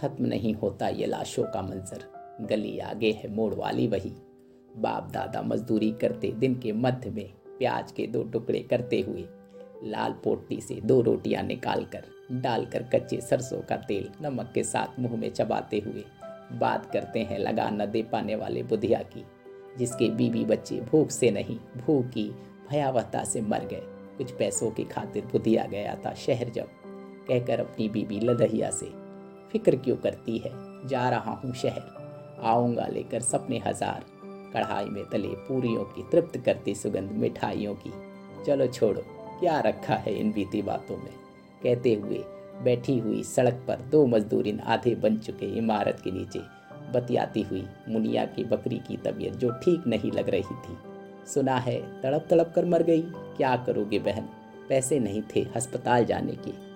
खत्म नहीं होता ये लाशों का मंजर। गली आगे है मोड़ वाली वही। बाप दादा मजदूरी करते दिन के मध्य में, प्याज के दो टुकड़े करते हुए। लाल पोटली से दो रोटियाँ निकालकर, डालकर कच्चे सरसों का तेल नमक के साथ मुँह में चबाते हुए। बात करते हैं लगा न दे पाने वाले बुधिया की, जिसके बीबी बच्चे भूख से नहीं, भूख की भयावहता से मर गए। कुछ पैसों की खातिर बुधिया गया था शहर जब, कहकर अपनी बीबी लदहिया से फ़िक्र क्यों करती है? जा रहा हूँ शहर। आऊँगा लेकर सपने हज़ार। कढ़ाई में तले पूरियों की तृप्त करती सुगंध मिठाइयों की। चलो छोड़ो, क्या रखा है इन बीती बातों में? कहते हुए बैठी हुई सड़क पर दो मजदूरिन आधे बन चुके इमारत के नीचे। बतियाती हुई मुनिया की बकरी की तबीयत जो ठीक नहीं लग रही थी। सुना है तड़प तड़प कर मर गई। क्या करोगे बहन? पैसे नहीं थे, अस्पताल जाने के।